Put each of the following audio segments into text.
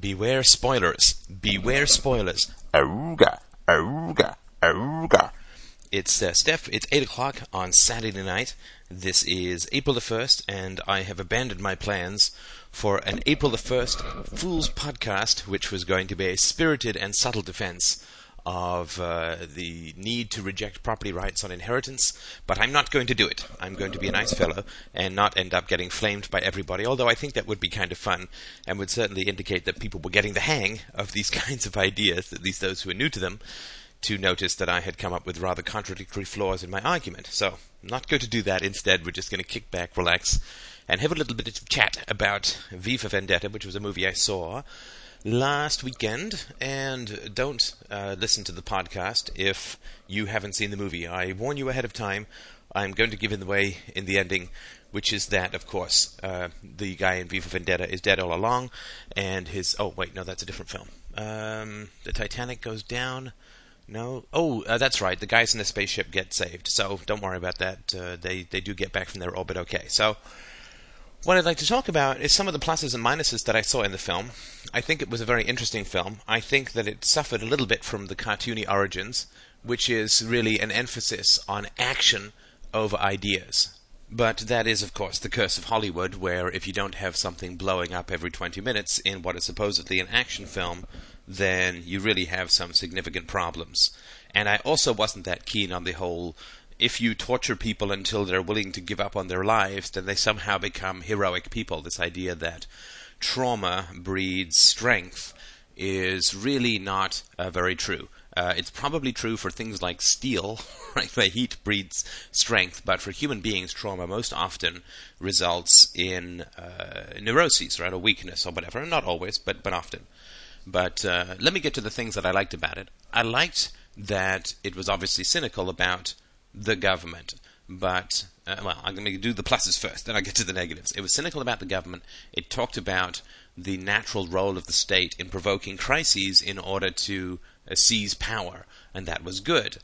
Beware spoilers. Beware spoilers. Auga, auga, auga. It's uh, Steph. It's eight o'clock on Saturday night. This is April the first, and I have abandoned my plans for an April the first Fools podcast, which was going to be a spirited and subtle defense of uh, the need to reject property rights on inheritance, but I'm not going to do it. I'm going to be a nice fellow and not end up getting flamed by everybody, although I think that would be kind of fun and would certainly indicate that people were getting the hang of these kinds of ideas, at least those who are new to them, to notice that I had come up with rather contradictory flaws in my argument. So, I'm not going to do that. Instead, we're just going to kick back, relax, and have a little bit of chat about V for Vendetta, which was a movie I saw last weekend, and don't uh, listen to the podcast if you haven't seen the movie. I warn you ahead of time. I'm going to give it away in the ending, which is that, of course, uh, the guy in V for Vendetta is dead all along, and his. Oh, wait, no, that's a different film. Um, the Titanic goes down. No. Oh, uh, that's right. The guys in the spaceship get saved. So don't worry about that. Uh, they they do get back from their orbit okay. So what I'd like to talk about is some of the pluses and minuses that I saw in the film. I think it was a very interesting film. I think that it suffered a little bit from the cartoony origins, which is really an emphasis on action over ideas. But that is, of course, the curse of Hollywood, where if you don't have something blowing up every 20 minutes in what is supposedly an action film, then you really have some significant problems. And I also wasn't that keen on the whole if you torture people until they're willing to give up on their lives, then they somehow become heroic people. This idea that trauma breeds strength is really not uh, very true. Uh, it's probably true for things like steel, right? Where heat breeds strength, but for human beings, trauma most often results in uh, neuroses, right, or weakness, or whatever. Not always, but but often. But uh, let me get to the things that I liked about it. I liked that it was obviously cynical about the government. But, uh, well, I'm going to do the pluses first, then I'll get to the negatives. It was cynical about the government. It talked about the natural role of the state in provoking crises in order to uh, seize power, and that was good.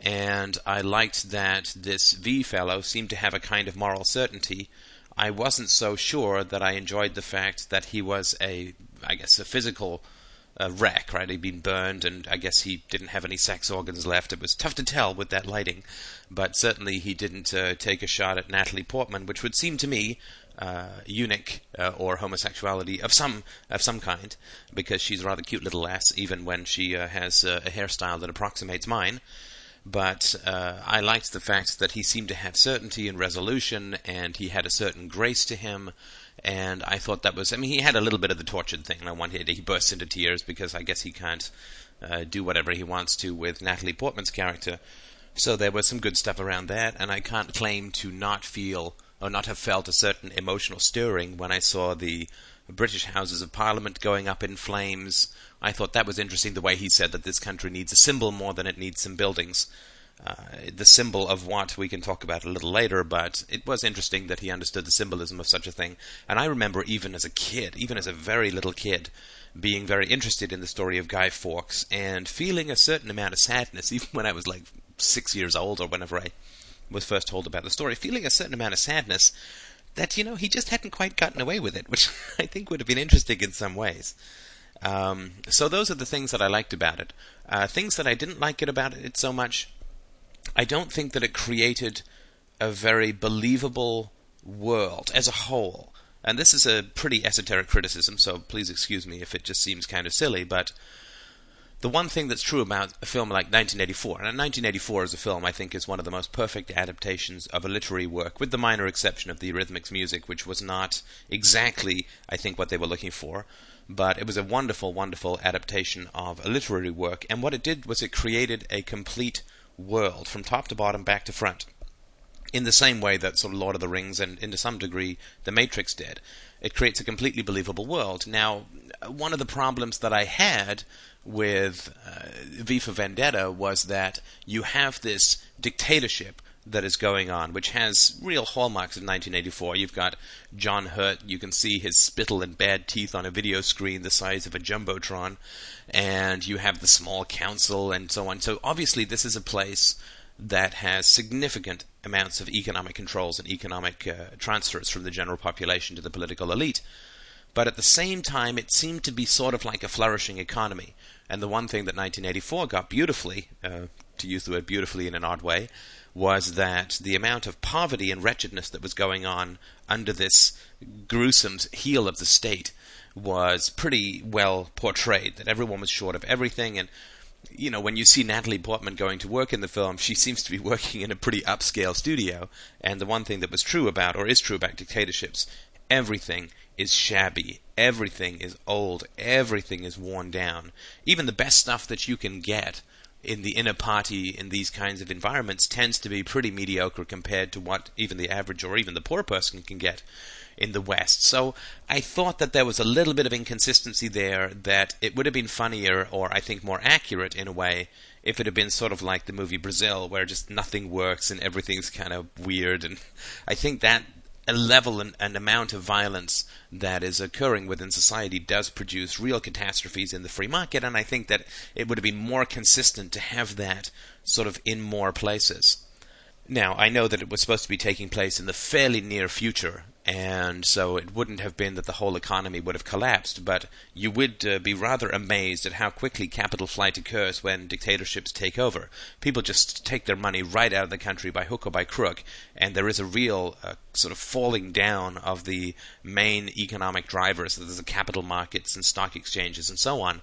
And I liked that this V fellow seemed to have a kind of moral certainty. I wasn't so sure that I enjoyed the fact that he was a, I guess, a physical a wreck, right? He'd been burned, and I guess he didn't have any sex organs left. It was tough to tell with that lighting, but certainly he didn't uh, take a shot at Natalie Portman, which would seem to me uh, eunuch uh, or homosexuality of some of some kind, because she's a rather cute little lass, even when she uh, has uh, a hairstyle that approximates mine. But uh, I liked the fact that he seemed to have certainty and resolution, and he had a certain grace to him and I thought that was. I mean, he had a little bit of the tortured thing. I wanted he bursts into tears because I guess he can't uh, do whatever he wants to with Natalie Portman's character. So there was some good stuff around that, and I can't claim to not feel or not have felt a certain emotional stirring when I saw the British Houses of Parliament going up in flames. I thought that was interesting the way he said that this country needs a symbol more than it needs some buildings uh, the symbol of what we can talk about a little later, but it was interesting that he understood the symbolism of such a thing. And I remember even as a kid, even as a very little kid, being very interested in the story of Guy Fawkes and feeling a certain amount of sadness, even when I was like six years old or whenever I was first told about the story, feeling a certain amount of sadness that, you know, he just hadn't quite gotten away with it, which I think would have been interesting in some ways. Um, so those are the things that I liked about it. Uh, things that I didn't like it about it so much I don't think that it created a very believable world as a whole. And this is a pretty esoteric criticism, so please excuse me if it just seems kind of silly, but the one thing that's true about a film like 1984, and 1984 as a film, I think, is one of the most perfect adaptations of a literary work, with the minor exception of the Eurythmics music, which was not exactly, I think, what they were looking for. But it was a wonderful, wonderful adaptation of a literary work, and what it did was it created a complete world from top to bottom, back to front, in the same way that sort of Lord of the Rings and, and to some degree, The Matrix did. It creates a completely believable world. Now, one of the problems that I had with uh, V for Vendetta was that you have this dictatorship that is going on, which has real hallmarks of 1984. You've got John Hurt. You can see his spittle and bad teeth on a video screen the size of a jumbotron, and you have the small council and so on. So obviously, this is a place that has significant amounts of economic controls and economic uh, transfers from the general population to the political elite. but at the same time, it seemed to be sort of like a flourishing economy. And the one thing that 1984 got beautifully, uh, to use the word beautifully in an odd way, was that the amount of poverty and wretchedness that was going on under this gruesome heel of the state was pretty well portrayed. That everyone was short of everything, and you know, when you see Natalie Portman going to work in the film, she seems to be working in a pretty upscale studio. And the one thing that was true about, or is true about dictatorships, everything is shabby. Everything is old. Everything is worn down. Even the best stuff that you can get in the inner party in these kinds of environments tends to be pretty mediocre compared to what even the average or even the poor person can get in the West. So I thought that there was a little bit of inconsistency there, that it would have been funnier, or I think more accurate in a way, if it had been sort of like the movie Brazil, where just nothing works and everything's kind of weird. And I think that a level and, and, amount of violence that is occurring within society does produce real catastrophes in the free market, and I think that it would been more consistent to have that sort of in more places. Now, I know that it was supposed to be taking place in the fairly near future, and so it wouldn't have been that the whole economy would have collapsed, but you would uh, be rather amazed at how quickly capital flight occurs when dictatorships take over. People just take their money right out of the country by hook or by crook, and there is a real uh, sort of falling down of the main economic drivers, so the capital markets and stock exchanges and so on.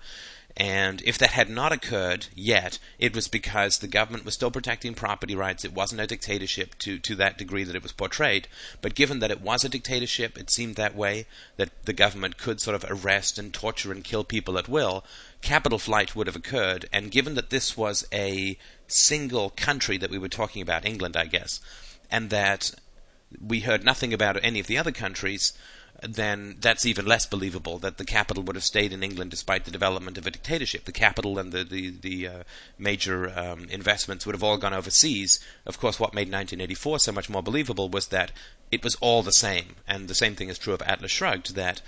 And if that had not occurred yet, it was because the government was still protecting property rights. It wasn't a dictatorship to, to that degree that it was portrayed. But given that it was a dictatorship, it seemed that way, that the government could sort of arrest and torture and kill people at will, capital flight would have occurred. And given that this was a single country that we were talking about, England, I guess, and that we heard nothing about any of the other countries, then that's even less believable that the capital would have stayed in England despite the development of a dictatorship. The capital and the the, the uh, major um, investments would have all gone overseas. Of course, what made 1984 so much more believable was that it was all the same, and the same thing is true of Atlas Shrugged. That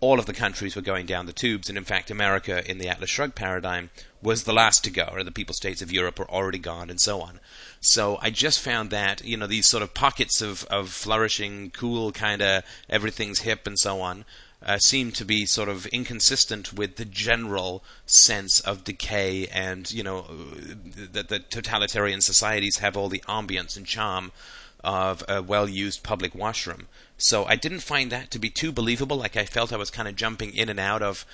all of the countries were going down the tubes, and in fact, America in the Atlas Shrugged paradigm was the last to go, or the people states of Europe were already gone, and so on. So I just found that you know these sort of pockets of of flourishing, cool kind of everything's hip and so on. Uh, seem to be sort of inconsistent with the general sense of decay and you know that the totalitarian societies have all the ambience and charm of a well used public washroom. So I didn't find that to be too believable. Like I felt I was kind of jumping in and out of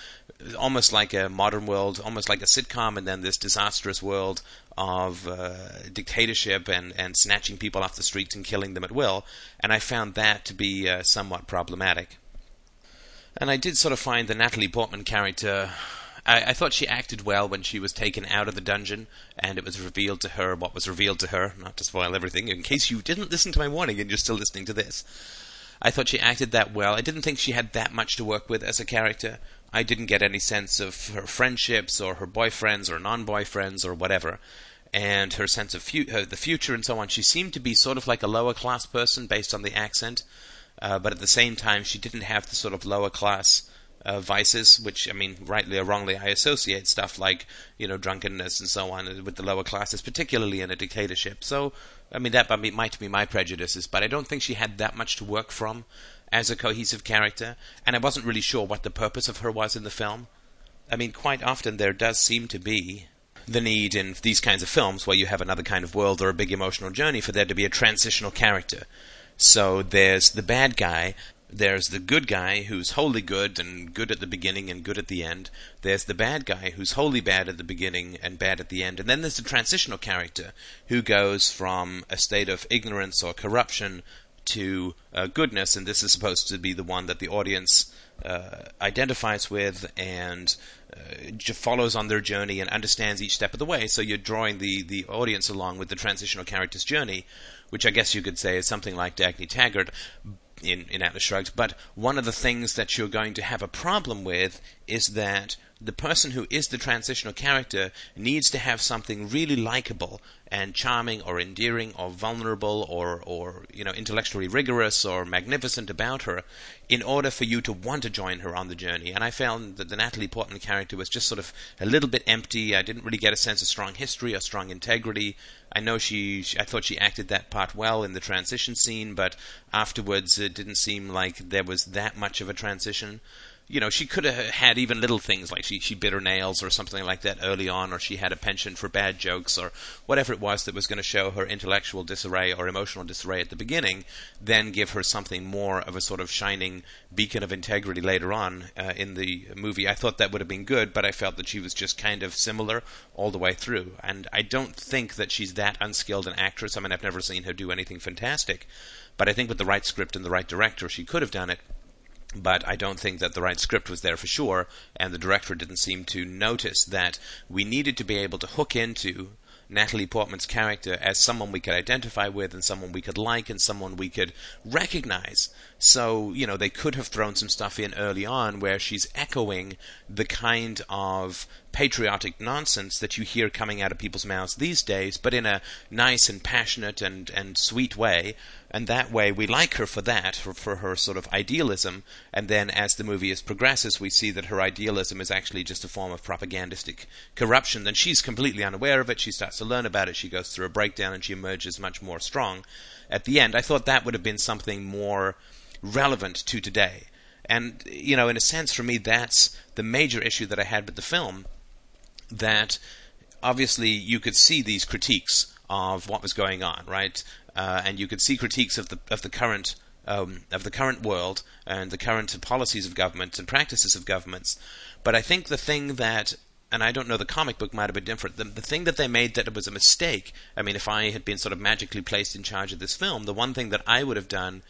almost like a modern world, almost like a sitcom, and then this disastrous world of uh, dictatorship and, and snatching people off the streets and killing them at will. And I found that to be uh, somewhat problematic. And I did sort of find the Natalie Portman character I, I, thought she acted well when she was taken out of the dungeon and it was revealed to her what was revealed to her. Not to spoil everything, in case you didn't listen to my warning and you're still listening to this. I thought she acted that well. I didn't think she had that much to work with as a character. I didn't get any sense of her friendships or her boyfriends or non-boyfriends or whatever, and her sense of fu- her, the future and so on. She seemed to be sort of like a lower class person based on the accent, uh, but at the same time, she didn't have the sort of lower class uh, vices, which I mean, rightly or wrongly, I associate stuff like you know drunkenness and so on with the lower classes, particularly in a dictatorship. So, I mean, that might be my prejudices, but I don't think she had that much to work from as a cohesive character, and I wasn't really sure what the purpose of her was in the film. I mean, quite often there does seem to be the need in these kinds of films where you have another kind of world or a big emotional journey for there to be a transitional character. So there's the bad guy there's the good guy who's wholly good and good at the beginning and good at the end. There's the bad guy who's wholly bad at the beginning and bad at the end. And then there's the transitional character who goes from a state of ignorance or corruption to uh, goodness. And this is supposed to be the one that the audience uh, identifies with and uh, follows on their journey and understands each step of the way. So you're drawing the, the audience along with the transitional character's journey, which I guess you could say is something like Dagny Taggart in, in Atlas Shrugged, but one of the things that you're going to have a problem with is that the person who is the transitional character needs to have something really likable and charming or endearing or vulnerable or, or you know intellectually rigorous or magnificent about her in order for you to want to join her on the journey. And I found that the Natalie Portman character was just sort of a little bit empty. I didn't really get a sense of strong history or strong integrity. I know she, she I thought she acted that part well in the transition scene, but afterwards it didn't seem like there was that much of a transition you know, she could have had even little things like she, she bit her nails or something like that early on, or she had a penchant for bad jokes, or whatever it was that was going to show her intellectual disarray or emotional disarray at the beginning, then give her something more of a sort of shining beacon of integrity later on uh, in the movie. I thought that would have been good, but I felt that she was just kind of similar all the way through. And I don't think that she's that unskilled an actress. I mean, I've never seen her do anything fantastic, but I think with the right script and the right director, she could have done it but I don't think that the right script was there for sure, and the director didn't seem to notice that we needed to be able to hook into Natalie Portman's character as someone we could identify with and someone we could like and someone we could recognize. So, you know, they could have thrown some stuff in early on where she's echoing the kind of patriotic nonsense that you hear coming out of people's mouths these days, but in a nice and passionate and, and sweet way. And that way, we like her for that, for, for her sort of idealism. And then, as the movie is progresses, we see that her idealism is actually just a form of propagandistic corruption. Then she's completely unaware of it. She starts to learn about it. She goes through a breakdown, and she emerges much more strong. At the end, I thought that would have been something more relevant to today. And, you know, in a sense, for me, that's the major issue that I had with the film. That obviously you could see these critiques of what was going on, right? Uh, and you could see critiques of the of the current um, of the current world and the current policies of governments and practices of governments. But I think the thing that and I don't know, the comic book might have been different. The, the thing that they made that it was a mistake. I mean, if I had been sort of magically placed in charge of this film, the one thing that I would have done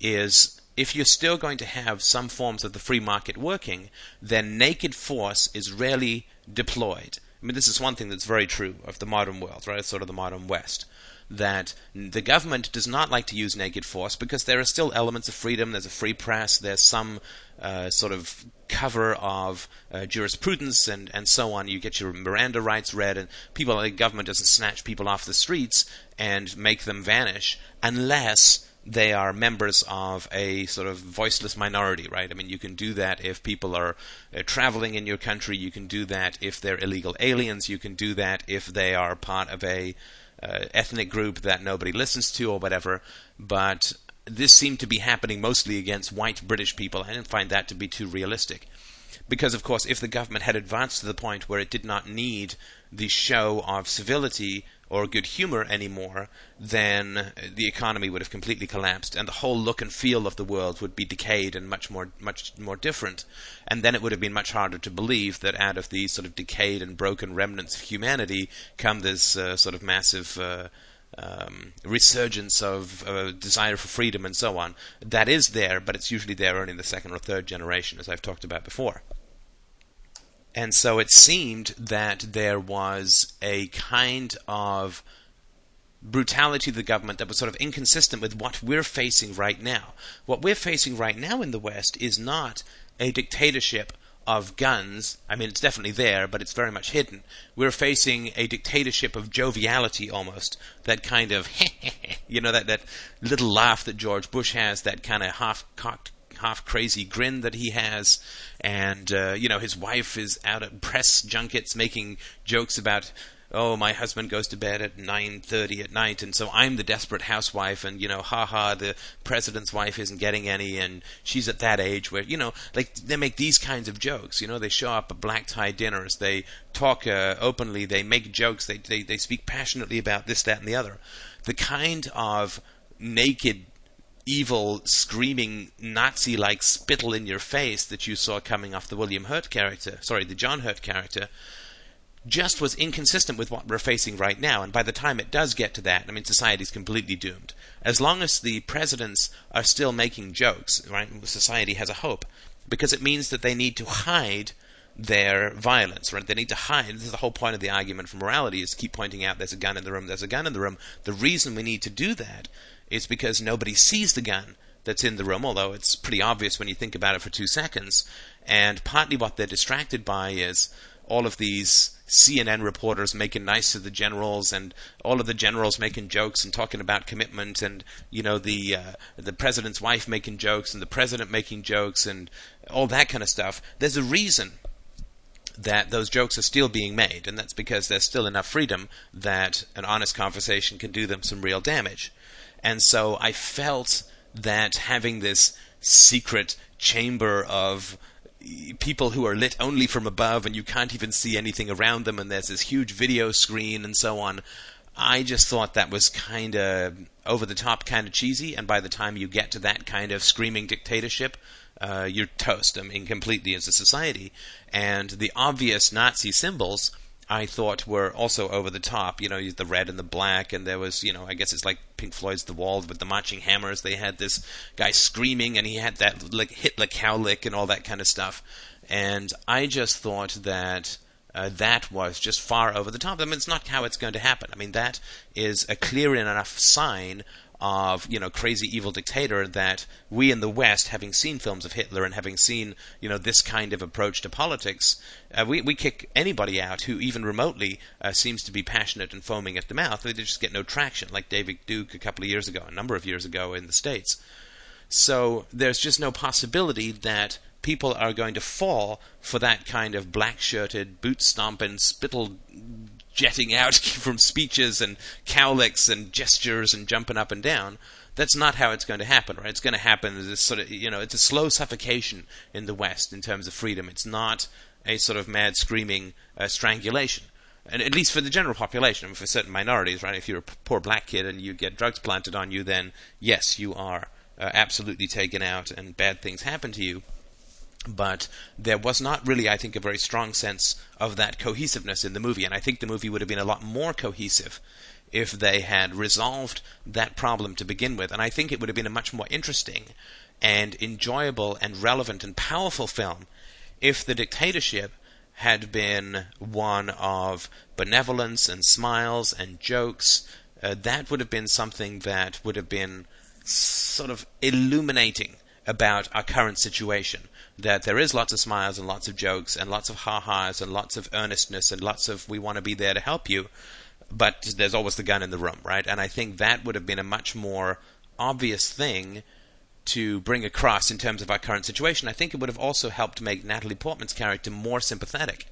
is if you're still going to have some forms of the free market working, then naked force is rarely deployed. I mean, this is one thing that's very true of the modern world, right? It's sort of the modern West. That the government does not like to use naked force because there are still elements of freedom. There's a free press. There's some uh, sort of cover of uh, jurisprudence and, and so on. You get your Miranda rights read, and people, the government doesn't snatch people off the streets and make them vanish unless they are members of a sort of voiceless minority, right? I mean, you can do that if people are uh, traveling in your country. You can do that if they're illegal aliens. You can do that if they are part of a uh, ethnic group that nobody listens to or whatever. But this seemed to be happening mostly against white British people. I didn't find that to be too realistic. Because, of course, if the government had advanced to the point where it did not need the show of civility or good humor anymore, then the economy would have completely collapsed, and the whole look and feel of the world would be decayed and much more much more different. And then it would have been much harder to believe that out of these sort of decayed and broken remnants of humanity come this uh, sort of massive. Uh, um, resurgence of uh, desire for freedom and so on. That is there, but it's usually there only in the second or third generation, as I've talked about before. And so it seemed that there was a kind of brutality of the government that was sort of inconsistent with what we're facing right now. What we're facing right now in the West is not a dictatorship of guns. I mean, it's definitely there, but it's very much hidden. We're facing a dictatorship of joviality almost. That kind of, you know, that, that little laugh that George Bush has, that kind of half cocked half crazy grin that he has, and uh, you know his wife is out at press junkets making jokes about oh, my husband goes to bed at 9.30 at night, and so I'm the desperate housewife, and, you know, ha-ha, the president's wife isn't getting any, and she's at that age where, you know, like, they make these kinds of jokes, you know, they show up at black-tie dinners, they talk uh, openly, they make jokes, they, they, they speak passionately about this, that, and the other. The kind of naked evil, screaming Nazi like spittle in your face that you saw coming off the William Hurt character, sorry, the John Hurt character, just was inconsistent with what we're facing right now. And by the time it does get to that, I mean, society's completely doomed. As long as the presidents are still making jokes, right, society has a hope. Because it means that they need to hide their violence, right? They need to hide. This is the whole point of the argument for morality: is keep pointing out there's a gun in the room, there's a gun in the room. The reason we need to do that is because nobody sees the gun that's in the room, although it's pretty obvious when you think about it for two seconds. And partly what they're distracted by is all of these CNN reporters making nice to the generals, and all of the generals making jokes and talking about commitment, and you know the uh, the president's wife making jokes, and the president making jokes, and all that kind of stuff. There's a reason that those jokes are still being made, and that's because there's still enough freedom that an honest conversation can do them some real damage. And so I felt that having this secret chamber of people who are lit only from above and you can't even see anything around them and there's this huge video screen and so on I just thought that was kind of over the top, kind of cheesy, and by the time you get to that kind of screaming dictatorship, uh, you're toast. I mean, completely as a society. And the obvious Nazi symbols, I thought, were also over the top. You know, the red and the black, and there was, you know, I guess it's like Pink Floyd's The Wall with the marching hammers. They had this guy screaming, and he had that like Hitler cowlick and all that kind of stuff. And I just thought that uh, that was just far over the top. I mean, it's not how it's going to happen. I mean, that is a clear enough sign of you know crazy evil dictator that we in the West, having seen films of Hitler and having seen you know this kind of approach to politics, uh, we we kick anybody out who even remotely uh, seems to be passionate and foaming at the mouth. They just get no traction, like David Duke a couple of years ago, a number of years ago in the states. So there's just no possibility that people are going to fall for that kind of black shirted, boot stomping, spittle jetting out from speeches and cowlicks and gestures and jumping up and down. That's not how it's going to happen, right? It's going to happen as this sort of, you know, it's a slow suffocation in the West in terms of freedom. It's not a sort of mad screaming uh, strangulation. And at least for the general population, mean, for certain minorities, right? If you're a poor black kid and you get drugs planted on you, then yes, you are uh, absolutely taken out and bad things happen to you but there was not really, I think, a very strong sense of that cohesiveness in the movie, and I think the movie would have been a lot more cohesive if they had resolved that problem to begin with, and I think it would have been a much more interesting and enjoyable and relevant and powerful film if the dictatorship had been one of benevolence and smiles and jokes. Uh, that would have been something that would have been sort of illuminating about our current situation that there is lots of smiles and lots of jokes and lots of ha-has and lots of earnestness and lots of we want to be there to help you, but there's always the gun in the room, right? And I think that would have been a much more obvious thing to bring across in terms of our current situation. I think it would have also helped make Natalie Portman's character more sympathetic.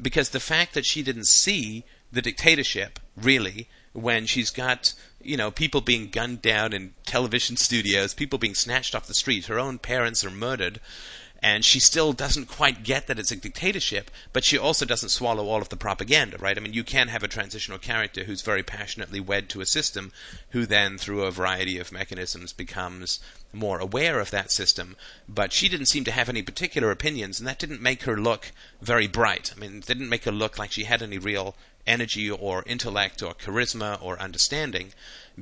Because the fact that she didn't see the dictatorship, really, when she's got you know people being gunned down in television studios, people being snatched off the street, her own parents are murdered, and she still doesn't quite get that it's a dictatorship, but she also doesn't swallow all of the propaganda, right? I mean, you can have a transitional character who's very passionately wed to a system, who then, through a variety of mechanisms, becomes more aware of that system, but she didn't seem to have any particular opinions, and that didn't make her look very bright. I mean, it didn't make her look like she had any real energy or intellect or charisma or understanding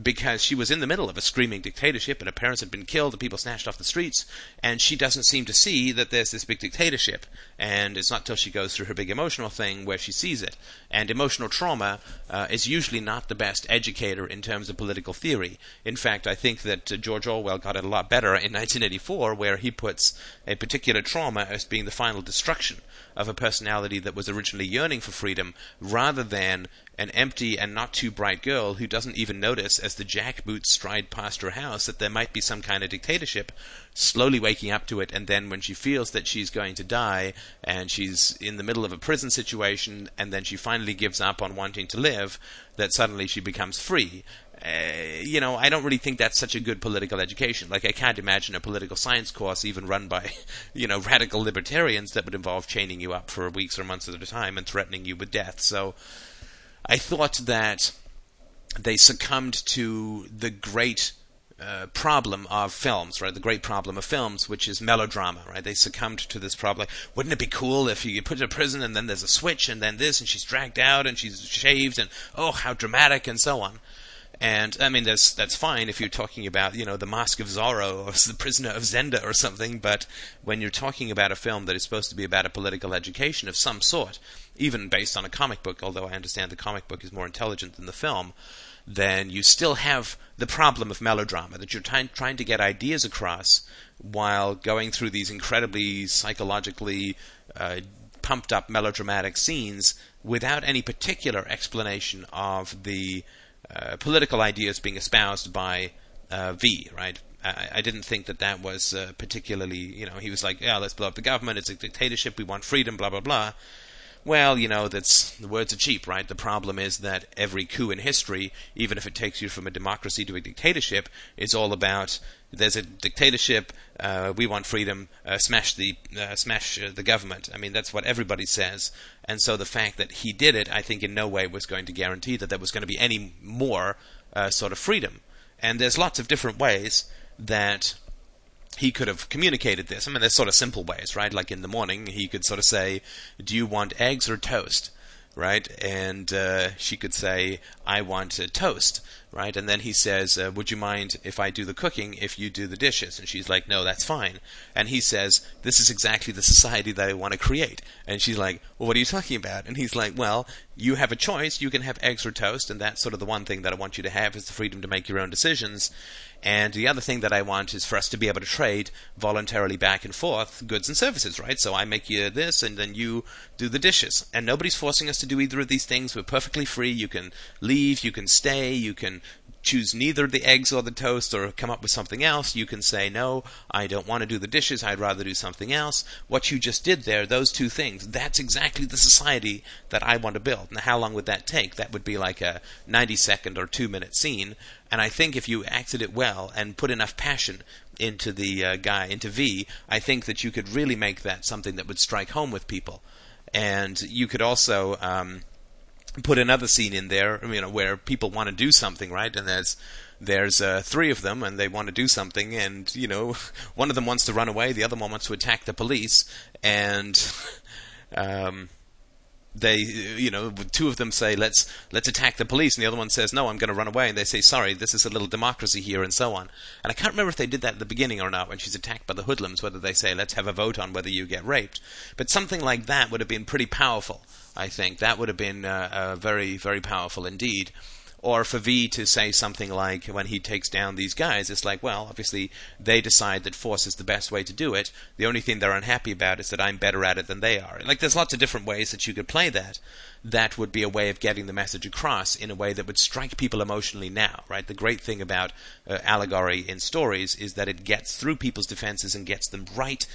because she was in the middle of a screaming dictatorship and her parents had been killed and people snatched off the streets and she doesn't seem to see that there's this big dictatorship. And it's not till she goes through her big emotional thing where she sees it. And emotional trauma uh, is usually not the best educator in terms of political theory. In fact i think that uh, george orwell got it a lot better in 1984 where he puts a particular trauma as being the final destruction of a personality that was originally yearning for freedom rather than an empty and not too bright girl who doesn't even notice as the jackboots stride past her house that there might be some kind of dictatorship, slowly waking up to it, and then when she feels that she's going to die and she's in the middle of a prison situation, and then she finally gives up on wanting to live, that suddenly she becomes free. Uh, you know, I don't really think that's such a good political education. Like, I can't imagine a political science course even run by, you know, radical libertarians that would involve chaining you up for weeks or months at a time and threatening you with death. So, I thought that they succumbed to the great uh, problem of films, right? The great problem of films, which is melodrama, right? They succumbed to this problem. Like, wouldn't it be cool if you put her in prison and then there's a switch and then this and she's dragged out and she's shaved and oh, how dramatic and so on. And I mean, that's that's fine if you're talking about you know the Mask of Zorro or the Prisoner of Zenda or something. But when you're talking about a film that is supposed to be about a political education of some sort, even based on a comic book, although I understand the comic book is more intelligent than the film, then you still have the problem of melodrama that you're trying trying to get ideas across while going through these incredibly psychologically uh, pumped up melodramatic scenes without any particular explanation of the uh, political ideas being espoused by uh, V, right? I, I, didn't think that that was uh, particularly, you know, he was like, yeah, let's blow up the government, it's a dictatorship, we want freedom, blah, blah, blah. Well, you know, that's the words are cheap, right? The problem is that every coup in history, even if it takes you from a democracy to a dictatorship, is all about there's a dictatorship, uh, we want freedom, uh, smash the uh, smash uh, the government. I mean, that's what everybody says, and so the fact that he did it, I think, in no way was going to guarantee that there was going to be any more uh, sort of freedom. And there's lots of different ways that he could have communicated this. I mean, there's sort of simple ways, right? Like in the morning, he could sort of say, "Do you want eggs or toast?" Right? And uh, she could say, "I want a toast." Right? And then he says, uh, "Would you mind if I do the cooking if you do the dishes?" And she's like, "No, that's fine." And he says, "This is exactly the society that I want to create." And she's like, "Well, what are you talking about?" And he's like, "Well, you have a choice. You can have eggs or toast, and that's sort of the one thing that I want you to have is the freedom to make your own decisions." And the other thing that I want is for us to be able to trade voluntarily back and forth goods and services, right? So I make you this and then you do the dishes. And nobody's forcing us to do either of these things. We're perfectly free. You can leave, you can stay, you can choose neither the eggs or the toast or come up with something else, you can say, no, I don't want to do the dishes, I'd rather do something else. What you just did there, those two things, that's exactly the society that I want to build. Now, how long would that take? That would be like a 90 second or two minute scene. And I think if you acted it well and put enough passion into the uh, guy, into V, I think that you could really make that something that would strike home with people. And you could also. Um, put another scene in there, you know, where people want to do something, right? And there's there's uh, three of them, and they want to do something, and you know, one of them wants to run away, the other one wants to attack the police, and um, they, you know, two of them say, "Let's let's attack the police," and the other one says, "No, I'm going to run away." And they say, "Sorry, this is a little democracy here," and so on. And I can't remember if they did that at the beginning or not when she's attacked by the hoodlums, whether they say, "Let's have a vote on whether you get raped." But something like that would have been pretty powerful. I think that would have been uh, uh, very very powerful indeed or for V to say something like when he takes down these guys, it's like, well, obviously they decide that force is the best way to do it. The only thing they're unhappy about is that I'm better at it than they are. Like, there's lots of different ways that you could play that. That would be a way of getting the message across in a way that would strike people emotionally now, right? The great thing about uh, allegory in stories is that it gets through people's defenses and gets them right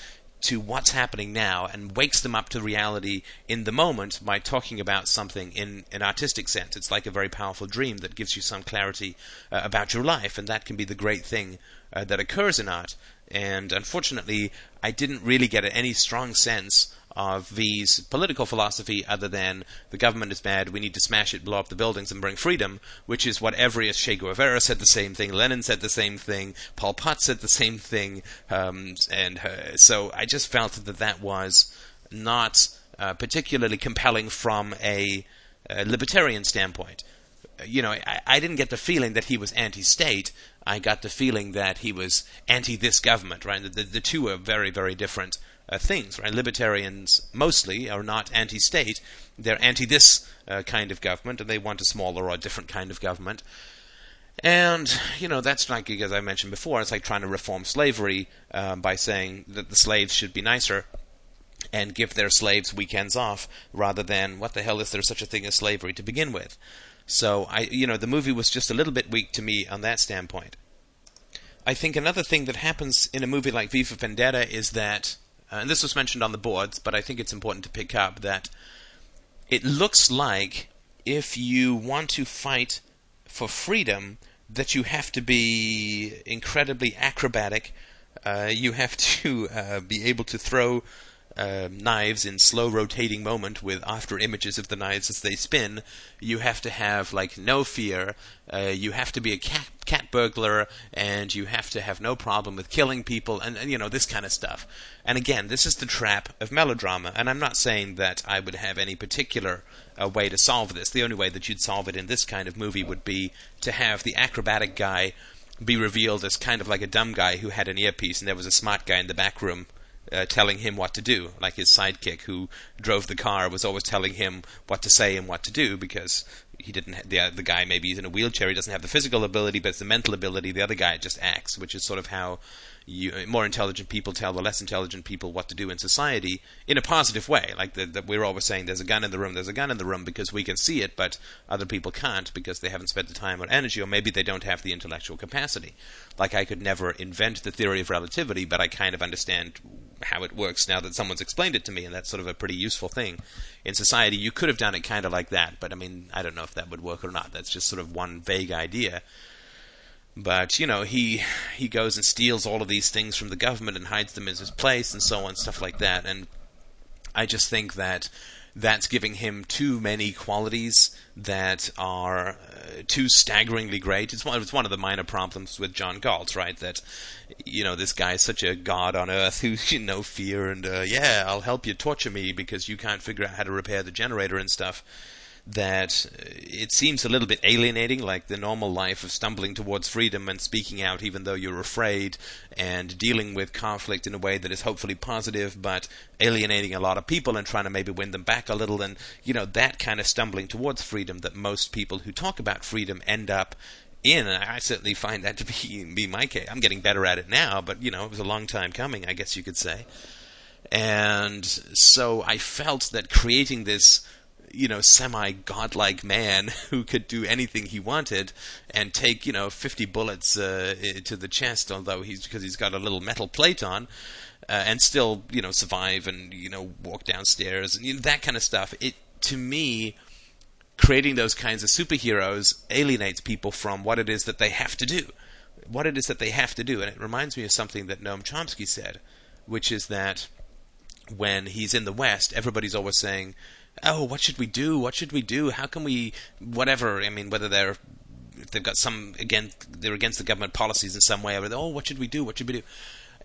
to what's happening now and wakes them up to reality in the moment by talking about something in an artistic sense. It's like a very powerful dream that gives you some clarity uh, about your life, and that can be the great thing uh, that occurs in art. And unfortunately, I didn't really get any strong sense of V's political philosophy other than the government is bad, we need to smash it, blow up the buildings, and bring freedom, which is what every Che Guevara said the same thing, Lenin said the same thing, Pol Pot said the same thing, um, and uh, so I just felt that that was not uh, particularly compelling from a, a libertarian standpoint. You know, I, I didn't get the feeling that he was anti-state. I got the feeling that he was anti this government, right? The, the, the two are very, very different uh, things, right? Libertarians mostly are not anti-state; they're anti this uh, kind of government, and they want a smaller or different kind of government. And you know that's like as I mentioned before, it's like trying to reform slavery uh, by saying that the slaves should be nicer and give their slaves weekends off rather than what the hell is there such a thing as slavery to begin with. So I, you know, the movie was just a little bit weak to me on that standpoint. I think another thing that happens in a movie like V for Vendetta is that uh, and this was mentioned on the boards, but I think it's important to pick up that it looks like if you want to fight for freedom, that you have to be incredibly acrobatic. Uh, you have to uh, be able to throw uh, knives in slow rotating moment with after images of the knives as they spin. You have to have like no fear. Uh, you have to be a cat, cat burglar, and you have to have no problem with killing people, and, and you know this kind of stuff. And again, this is the trap of melodrama. And I'm not saying that I would have any particular uh, way to solve this. The only way that you'd solve it in this kind of movie would be to have the acrobatic guy be revealed as kind of like a dumb guy who had an earpiece, and there was a smart guy in the back room uh, telling him what to do, like his sidekick who drove the car was always telling him what to say and what to do because he didn't. Ha- the uh, the guy maybe he's in a wheelchair. He doesn't have the physical ability, but it's the mental ability. The other guy just acts, which is sort of how you, more intelligent people tell the less intelligent people what to do in society in a positive way. Like the, we're always saying, there's a gun in the room, there's a gun in the room because we can see it, but other people can't because they haven't spent the time or energy, or maybe they don't have the intellectual capacity. Like I could never invent the theory of relativity, but I kind of understand how it works now that someone's explained it to me, and that's sort of a pretty useful thing. In society, you could have done it kind of like that, but I mean, I don't know if that would work or not. That's just sort of one vague idea. But you know, he he goes and steals all of these things from the government and hides them in his place and so on, stuff like that. And I just think that that's giving him too many qualities that are uh, too staggeringly great. It's one, it's one of the minor problems with John Galt, right? That, you know, this guy is such a god on earth who's you know fear and, uh, yeah, I'll help you torture me because you can't figure out how to repair the generator and stuff that uh, it seems a little bit alienating, like the normal life of stumbling towards freedom and speaking out even though you're afraid, and dealing with conflict in a way that is hopefully positive, but alienating a lot of people and trying to maybe win them back a little, and you know that kind of stumbling towards freedom that most people who talk about freedom end up in, and I certainly find that to be be my case. I'm getting better at it now, but you know it was a long time coming, I guess you could say. And so I felt that creating this you know, semi godlike man who could do anything he wanted and take, you know, 50 bullets uh, to the chest, although he's because he's got a little metal plate on, uh, and still, you know, survive and you know walk downstairs and you know, that kind of stuff. It to me. Creating those kinds of superheroes alienates people from what it is that they have to do. What it is that they have to do. And it reminds me of something that Noam Chomsky said, which is that when he's in the West, everybody's always saying, oh, what should we do? What should we do? How can we, whatever? I mean, whether they're if they've got some again, they're against the government policies in some way, or oh, what should we do? What should we do?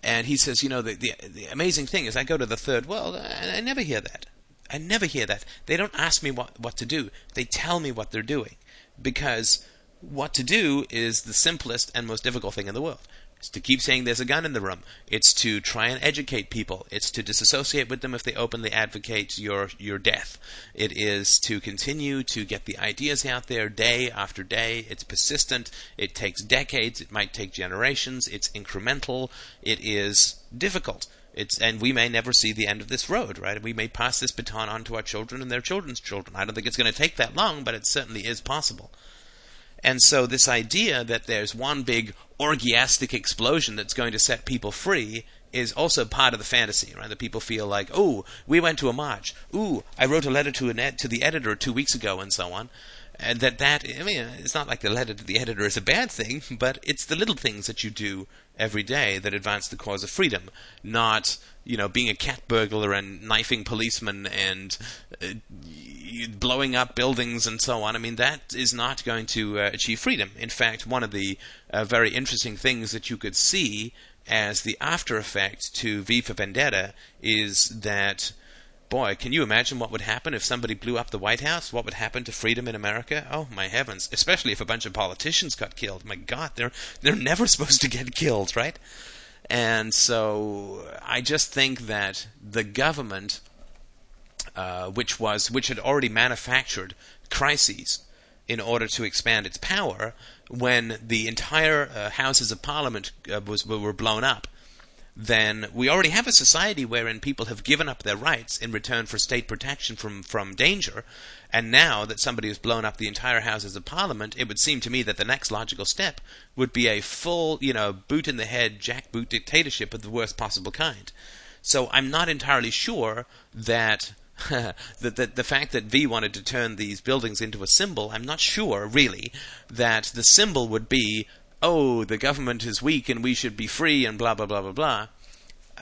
And he says, you know, the, the, the amazing thing is, I go to the third world, and I never hear that. I never hear that. They don't ask me what what to do. They tell me what they're doing, because what to do is the simplest and most difficult thing in the world. It's to keep saying there's a gun in the room. It's to try and educate people. It's to disassociate with them if they openly advocate your your death. It is to continue to get the ideas out there day after day. It's persistent. It takes decades. It might take generations. It's incremental. It is difficult. It's and we may never see the end of this road, right? We may pass this baton on to our children and their children's children. I don't think it's going to take that long, but it certainly is possible. And so this idea that there's one big orgiastic explosion that's going to set people free is also part of the fantasy, right? That people feel like, oh, we went to a march. Ooh, I wrote a letter to an ed- to the editor two weeks ago, and so on. And that that I mean, it's not like the letter to the editor is a bad thing, but it's the little things that you do every day that advance the cause of freedom, not you know being a cat burglar and knifing policemen and uh, blowing up buildings and so on. I mean that is not going to uh, achieve freedom. In fact, one of the uh, very interesting things that you could see as the after effect to V for Vendetta is that boy, can you imagine what would happen if somebody blew up the White House? What would happen to freedom in America? Oh my heavens! Especially if a bunch of politicians got killed. My God, they're they're never supposed to get killed, right? And so I just think that the government, uh, which was which had already manufactured crises in order to expand its power, when the entire uh, Houses of Parliament uh, was were blown up then we already have a society wherein people have given up their rights in return for state protection from, from danger. And now that somebody has blown up the entire Houses of Parliament, it would seem to me that the next logical step would be a full, you know, boot in the head, jackboot dictatorship of the worst possible kind. So I'm not entirely sure that the, the, the fact that V wanted to turn these buildings into a symbol, I'm not sure, really, that the symbol would be oh, the government is weak and we should be free and blah, blah, blah, blah, blah.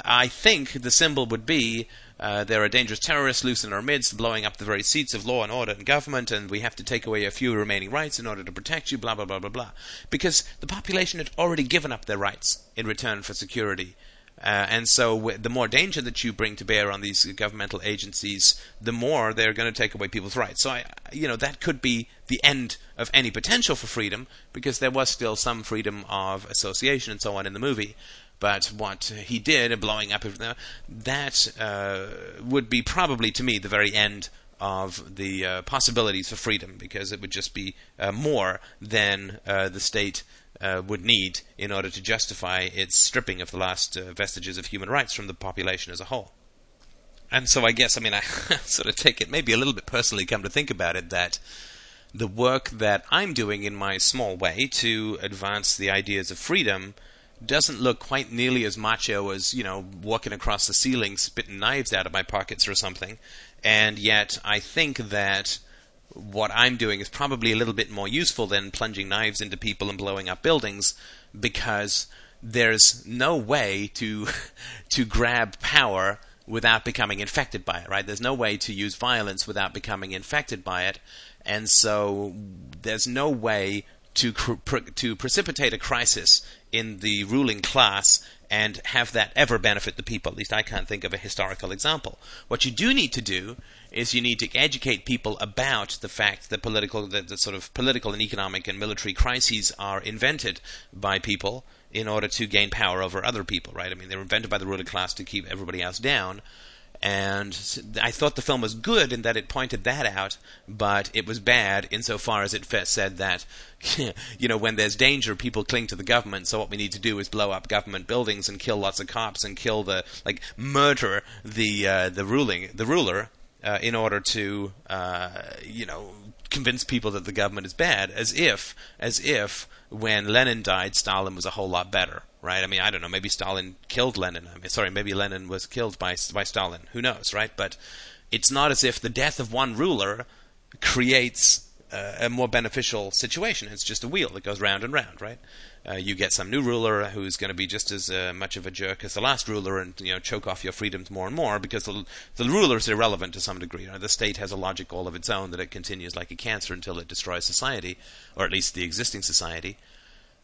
I think the symbol would be uh, there are dangerous terrorists loose in our midst, blowing up the very seats of law and order and government, and we have to take away a few remaining rights in order to protect you, blah, blah, blah, blah, blah. Because the population had already given up their rights in return for security. Uh, and so, w- the more danger that you bring to bear on these governmental agencies, the more they're going to take away people's rights. So, I, you know, that could be the end of any potential for freedom, because there was still some freedom of association and so on in the movie. But what he did, blowing up, that uh, would be probably to me the very end of the uh, possibilities for freedom because it would just be uh, more than uh, the state uh, would need in order to justify its stripping of the last uh, vestiges of human rights from the population as a whole. And so I guess, I mean, I sort of take it maybe a little bit personally, come to think about it, that the work that I'm doing in my small way to advance the ideas of freedom doesn't look quite nearly as macho as, you know, walking across the ceiling spitting knives out of my pockets or something. And yet I think that what I'm doing is probably a little bit more useful than plunging knives into people and blowing up buildings because there's no way to to grab power without becoming infected by it, right? There's no way to use violence without becoming infected by it. And so there's no way to to precipitate a crisis in the ruling class and have that ever benefit the people. At least I can't think of a historical example. What you do need to do is you need to educate people about the fact that political, that the sort of political and economic and military crises are invented by people in order to gain power over other people, right? I mean, they were invented by the ruling class to keep everybody else down. And I thought the film was good in that it pointed that out, but it was bad insofar as it said that, you know, when there's danger, people cling to the government. So what we need to do is blow up government buildings and kill lots of cops and kill the like murder the uh, the ruling the ruler uh, in order to uh, you know convince people that the government is bad, as if as if when Lenin died, Stalin was a whole lot better, right? I mean, I don't know. Maybe Stalin killed Lenin. I mean, sorry, maybe Lenin was killed by by Stalin. Who knows, right? But it's not as if the death of one ruler creates uh, a more beneficial situation. It's just a wheel that goes round and round, right? Uh, you get some new ruler who's going to be just as uh, much of a jerk as the last ruler, and you know choke off your freedoms more and more because the the ruler is irrelevant to some degree. The state has a logic all of its own that it continues like a cancer until it destroys society, or at least the existing society.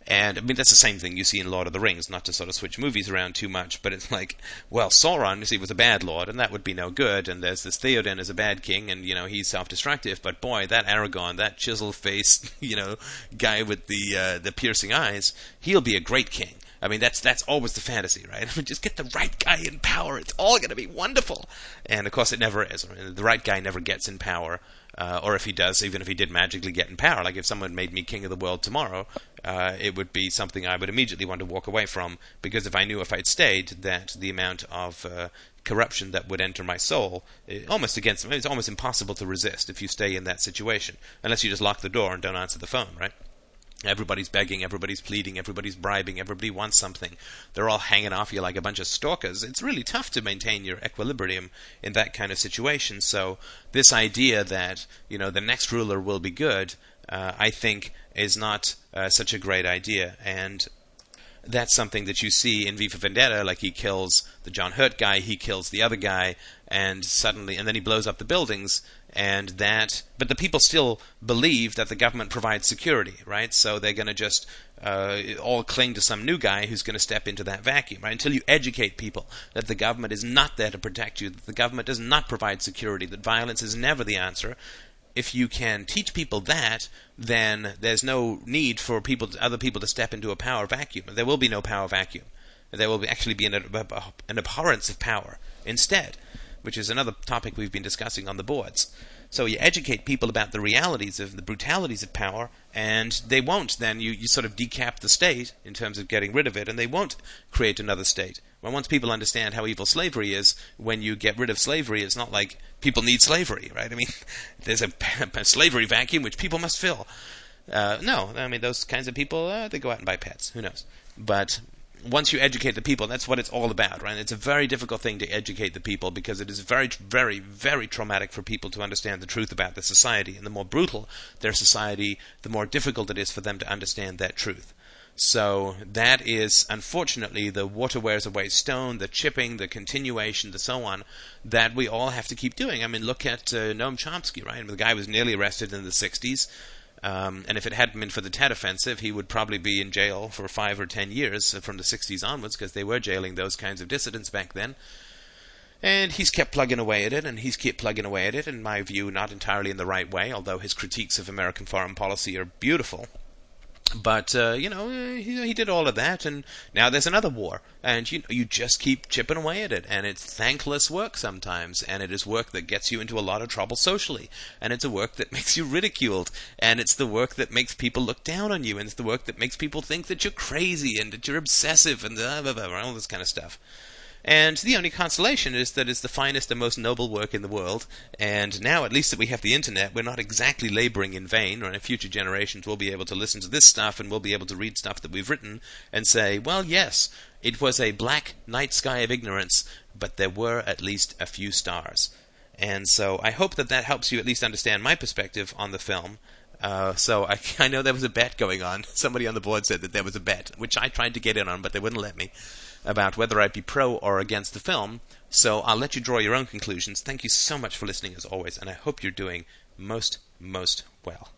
And I mean, that's the same thing you see in Lord of the Rings, not to sort of switch movies around too much, but it's like, well, Sauron, you see, was a bad lord, and that would be no good, and there's this Theoden as a bad king, and, you know, he's self-destructive, but boy, that Aragorn, that chisel-faced, you know, guy with the, uh, the piercing eyes, he'll be a great king. I mean, that's that's always the fantasy, right? I mean, just get the right guy in power. It's all going to be wonderful. And of course, it never is. I mean, the right guy never gets in power. Uh, or if he does, even if he did magically get in power, like if someone made me king of the world tomorrow, uh, it would be something I would immediately want to walk away from because if I knew if I'd stayed that the amount of uh, corruption that would enter my soul, almost against, it's almost impossible to resist if you stay in that situation, unless you just lock the door and don't answer the phone, right? Everybody's begging, everybody's pleading, everybody's bribing, everybody wants something. They're all hanging off you like a bunch of stalkers. It's really tough to maintain your equilibrium in that kind of situation. So, this idea that, you know, the next ruler will be good, uh, I think is not uh, such a great idea. And that's something that you see in V for Vendetta. Like he kills the John Hurt guy, he kills the other guy, and suddenly, and then he blows up the buildings and that but the people still believe that the government provides security right so they're going to just uh, all cling to some new guy who's going to step into that vacuum right until you educate people that the government is not there to protect you that the government does not provide security that violence is never the answer if you can teach people that, then there's no need for people, other people, to step into a power vacuum. There will be no power vacuum. There will be actually be an, an abhorrence of power instead which is another topic we've been discussing on the boards. So you educate people about the realities of the brutalities of power, and they won't then, you, you sort of decap the state in terms of getting rid of it, and they won't create another state. Well, once people understand how evil slavery is, when you get rid of slavery, it's not like people need slavery, right? I mean, there's a, a slavery vacuum which people must fill. Uh, no, I mean, those kinds of people, uh, they go out and buy pets. Who knows? But once you educate the people, that's what it's all about, right? It's a very difficult thing to educate the people because it is very, very, very traumatic for people to understand the truth about the society. And the more brutal their society, the more difficult it is for them to understand that truth. So that is unfortunately the water wears away stone, the chipping, the continuation, the so on that we all have to keep doing. I mean, look at uh, Noam Chomsky, right? I mean, the guy was nearly arrested in the '60s. Um, and if it hadn't been for the Tet Offensive, he would probably be in jail for five or ten years from the 60s onwards, because they were jailing those kinds of dissidents back then. And he's kept plugging away at it, and he's kept plugging away at it, in my view, not entirely in the right way, although his critiques of American foreign policy are beautiful. But uh, you know, he, he, did all of that, and now there's another war, and you you just keep chipping away at it, and it's thankless work sometimes, and it is work that gets you into a lot of trouble socially, and it's a work that makes you ridiculed, and it's the work that makes people look down on you, and it's the work that makes people think that you're crazy and that you're obsessive and blah, blah, blah, all this kind of stuff. And the only consolation is that it's the finest and most noble work in the world. And now, at least that we have the internet, we're not exactly laboring in vain. Or in future generations, we'll be able to listen to this stuff and we'll be able to read stuff that we've written and say, well, yes, it was a black night sky of ignorance, but there were at least a few stars. And so I hope that that helps you at least understand my perspective on the film. Uh, so I, I know there was a bet going on. Somebody on the board said that there was a bet, which I tried to get in on, but they wouldn't let me about whether I'd be pro or against the film. So I'll let you draw your own conclusions. Thank you so much for listening as always, and I hope you're doing most, most well.